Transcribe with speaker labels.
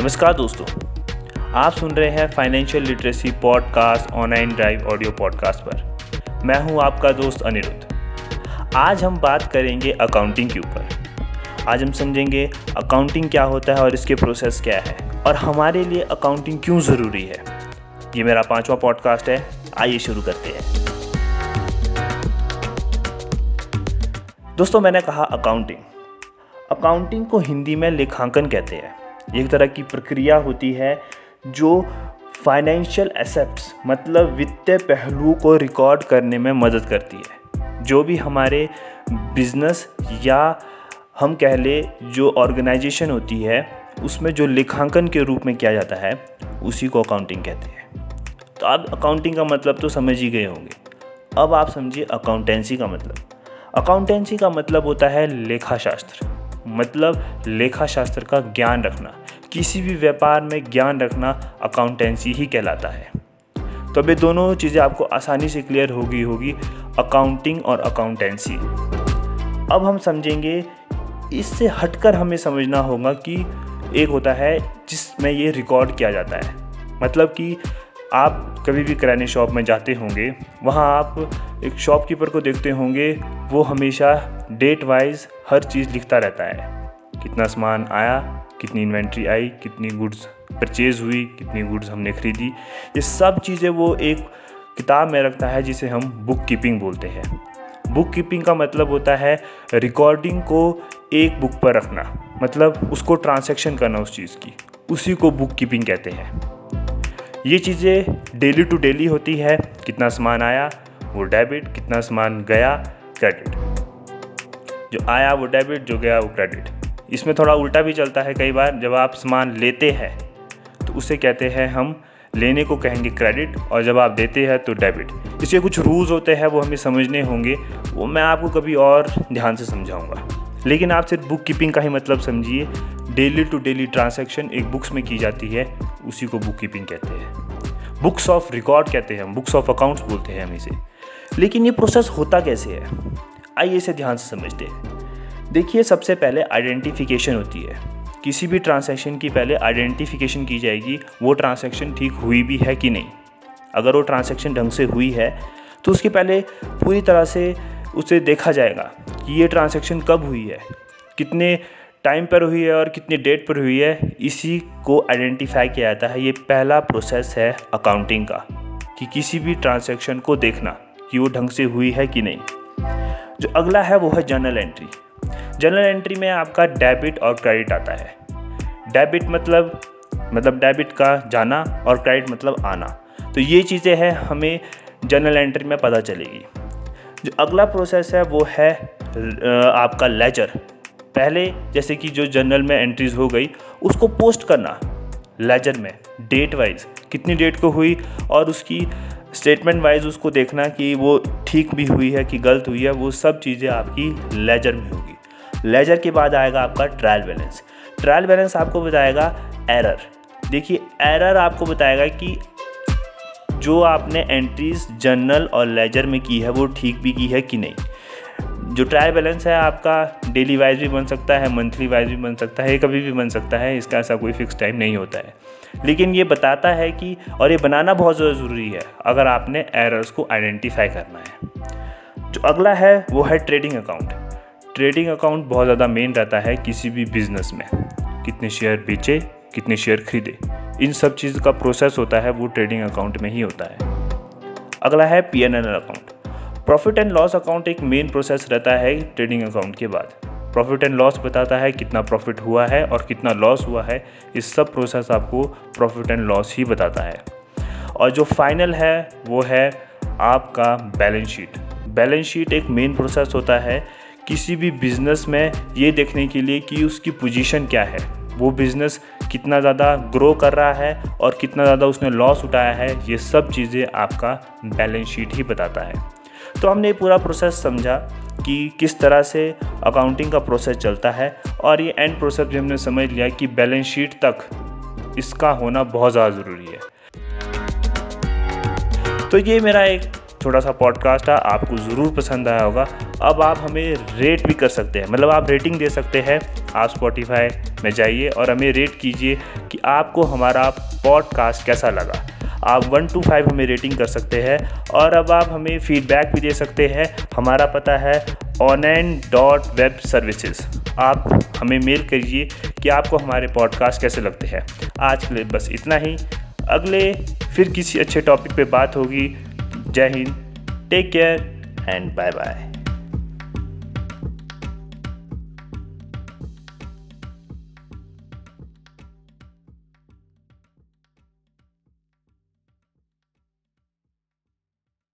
Speaker 1: नमस्कार दोस्तों, आप सुन रहे हैं financial literacy podcast online drive audio podcast पर। मैं हूँ आपका दोस्त अनिरुद्ध। आज हम बात करेंगे अकाउंटिंग के ऊपर। आज हम समझेंगे अकाउंटिंग क्या होता है और इसके प्रोसेस क्या है। और हमारे लिए अकाउंटिंग क्यों ज़रूरी है? ये मेरा पांचवा पॉडकास्ट है। आइए शुरू करते हैं। दोस्तों, मैंने कहा अकाउंटिंग अकाउंटिंग को हिंदी में लेखांकन कहते हैं। एक तरह की प्रक्रिया होती है जो फाइनेंशियल एसेप्ट्स मतलब वित्तीय पहलुओं को रिकॉर्ड करने में मदद करती है। जो भी हमारे बिज़नेस या हम कह ले जो ऑर्गेनाइजेशन होती है, उसमें जो लेखांकन के रूप में किया जाता है, उसी को अकाउंटिंग कहते हैं। तो आप अकाउंटिंग का मतलब तो समझ ही गए होंगे। अब आप समझिए अकाउंटेंसी का मतलब। अकाउंटेंसी का मतलब होता है लेखा शास्त्र मतलब लेखा शास्त्र का ज्ञान रखना। किसी भी व्यापार में ज्ञान रखना अकाउंटेंसी ही कहलाता है। तो अब ये दोनों चीज़ें आपको आसानी से क्लियर होगी होगी अकाउंटिंग और अकाउंटेंसी अब हम समझेंगे, इससे हटकर हमें समझना होगा कि एक होता है जिसमें ये रिकॉर्ड किया जाता है। मतलब कि आप कभी भी किराने शॉप में जाते होंगे, वहाँ आप एक शॉपकीपर को देखते होंगे, वो हमेशा डेट वाइज हर चीज़ लिखता रहता है। कितना सामान आया, कितनी इन्वेंट्री आई, कितनी गुड्स परचेज़ हुई, कितनी गुड्स हमने खरीदी। ये सब चीज़ें वो एक किताब में रखता है जिसे हम बुक कीपिंग बोलते हैं। बुक कीपिंग का मतलब होता है रिकॉर्डिंग को एक बुक पर रखना मतलब उसको ट्रांसैक्शन करना उस चीज़ की। उसी को बुक कीपिंग कहते हैं। ये चीज़ें डेली टू डेली होती है। कितना सामान आया, वो डेबिट कितना सामान गया क्रेडिट जो आया, वो डेबिट जो गया, वो क्रेडिट इसमें थोड़ा उल्टा भी चलता है कई बार, जब आप सामान लेते हैं तो उसे कहते हैं हम, लेने को कहेंगे क्रेडिट और जब आप देते हैं तो डेबिट इसके कुछ रूल्स होते हैं, वो हमें समझने होंगे, वो मैं आपको कभी और ध्यान से समझाऊँगा। लेकिन आप सिर्फ़ बुक कीपिंग का ही मतलब समझिए डेली टू डेली ट्रांसैक्शन एक बुक्स में की जाती है, उसी को बुक कीपिंग कहते हैं। बुक्स ऑफ़ रिकॉर्ड कहते हैं हम, बुक्स ऑफ़ अकाउंट्स बोलते हैं हम इसे। लेकिन ये प्रोसेस होता कैसे है? आइए इसे ध्यान से समझते हैं। देखिए, सबसे पहले आइडेंटिफिकेशन होती है। किसी भी ट्रांसैक्शन की पहले आइडेंटिफिकेशन की जाएगी, वो ट्रांसैक्शन ठीक हुई भी है कि नहीं? अगर वो ट्रांसैक्शन ढंग से हुई है तो उसके पहले पूरी तरह से उसे देखा जाएगा कि ये ट्रांसैक्शन कब हुई है? कितने टाइम पर हुई है और कितनी डेट पर हुई है, इसी को आइडेंटिफाई किया जाता है। ये पहला प्रोसेस है अकाउंटिंग का, कि किसी भी ट्रांसैक्शन को देखना कि वो ढंग से हुई है कि नहीं। जो अगला है वो है जर्नल एंट्री जनरल एंट्री में आपका डेबिट और क्रेडिट आता है। डेबिट मतलब मतलब डेबिट का जाना और क्रेडिट मतलब आना। तो ये चीज़ें हैं, हमें जनरल एंट्री में पता चलेगी। जो अगला प्रोसेस है वो है आपका लेजर पहले जैसे कि जो जर्नल में एंट्रीज हो गई, उसको पोस्ट करना लेजर में डेट वाइज कितनी डेट को हुई और उसकी स्टेटमेंट वाइज उसको देखना कि वो ठीक भी हुई है कि गलत हुई है, वो सब चीज़ें आपकी लेजर में होगी। लेजर के बाद आएगा आपका ट्रायल बैलेंस ट्रायल बैलेंस आपको बताएगा एरर देखिए एरर आपको बताएगा कि जो आपने एंट्रीज जर्नल और लेजर में की है, वो ठीक भी की है कि नहीं। जो ट्रायल बैलेंस है, आपका डेली वाइज भी बन सकता है मंथली वाइज भी बन सकता है, कभी भी बन सकता है, इसका ऐसा कोई फिक्स टाइम नहीं होता है। लेकिन ये बताता है कि, और ये बनाना बहुत ज़्यादा ज़रूरी है, अगर आपने एरर्स को आइडेंटिफाई करना है। जो अगला है, वो है ट्रेडिंग अकाउंट ट्रेडिंग अकाउंट बहुत ज़्यादा मेन रहता है किसी भी बिज़नेस में। कितने शेयर बेचे, कितने शेयर खरीदे, इन सब चीज़ का प्रोसेस होता है, वो ट्रेडिंग अकाउंट में ही होता है। अगला है P N L account profit and loss account एक मेन प्रोसेस रहता है ट्रेडिंग अकाउंट के बाद। प्रॉफिट एंड लॉस बताता है कितना प्रॉफिट हुआ है और कितना लॉस हुआ है। इस सब प्रोसेस आपको प्रॉफिट एंड लॉस ही बताता है। और जो फाइनल है, वो है आपका बैलेंस शीट बैलेंस शीट एक मेन प्रोसेस होता है किसी भी बिज़नेस में ये देखने के लिए कि उसकी पोजीशन क्या है। वो बिज़नेस कितना ज़्यादा ग्रो कर रहा है और कितना ज़्यादा उसने लॉस उठाया है। ये सब चीज़ें आपका बैलेंस शीट ही बताता है। तो हमने पूरा प्रोसेस समझा कि किस तरह से अकाउंटिंग का प्रोसेस चलता है और ये एंड प्रोसेस भी हमने समझ लिया कि बैलेंस शीट तक इसका होना बहुत ज़्यादा ज़रूरी है। तो ये मेरा एक छोटा सा पॉडकास्ट है आपको ज़रूर पसंद आया होगा। अब आप हमें रेट भी कर सकते हैं मतलब आप रेटिंग दे सकते हैं, आप स्पॉटिफाई में जाइए और हमें रेट कीजिए कि आपको हमारा पॉडकास्ट कैसा लगा। आप वन टू फाइव हमें रेटिंग कर सकते हैं और अब आप हमें फीडबैक भी दे सकते हैं। हमारा पता है ऑनलाइन डॉट वेब सर्विसेज़ आप हमें मेल करिए कि आपको हमारे पॉडकास्ट कैसे लगते हैं। आज के लिए बस इतना ही। अगले फिर किसी अच्छे टॉपिक पे बात होगी। जय Hind. Take care and bye bye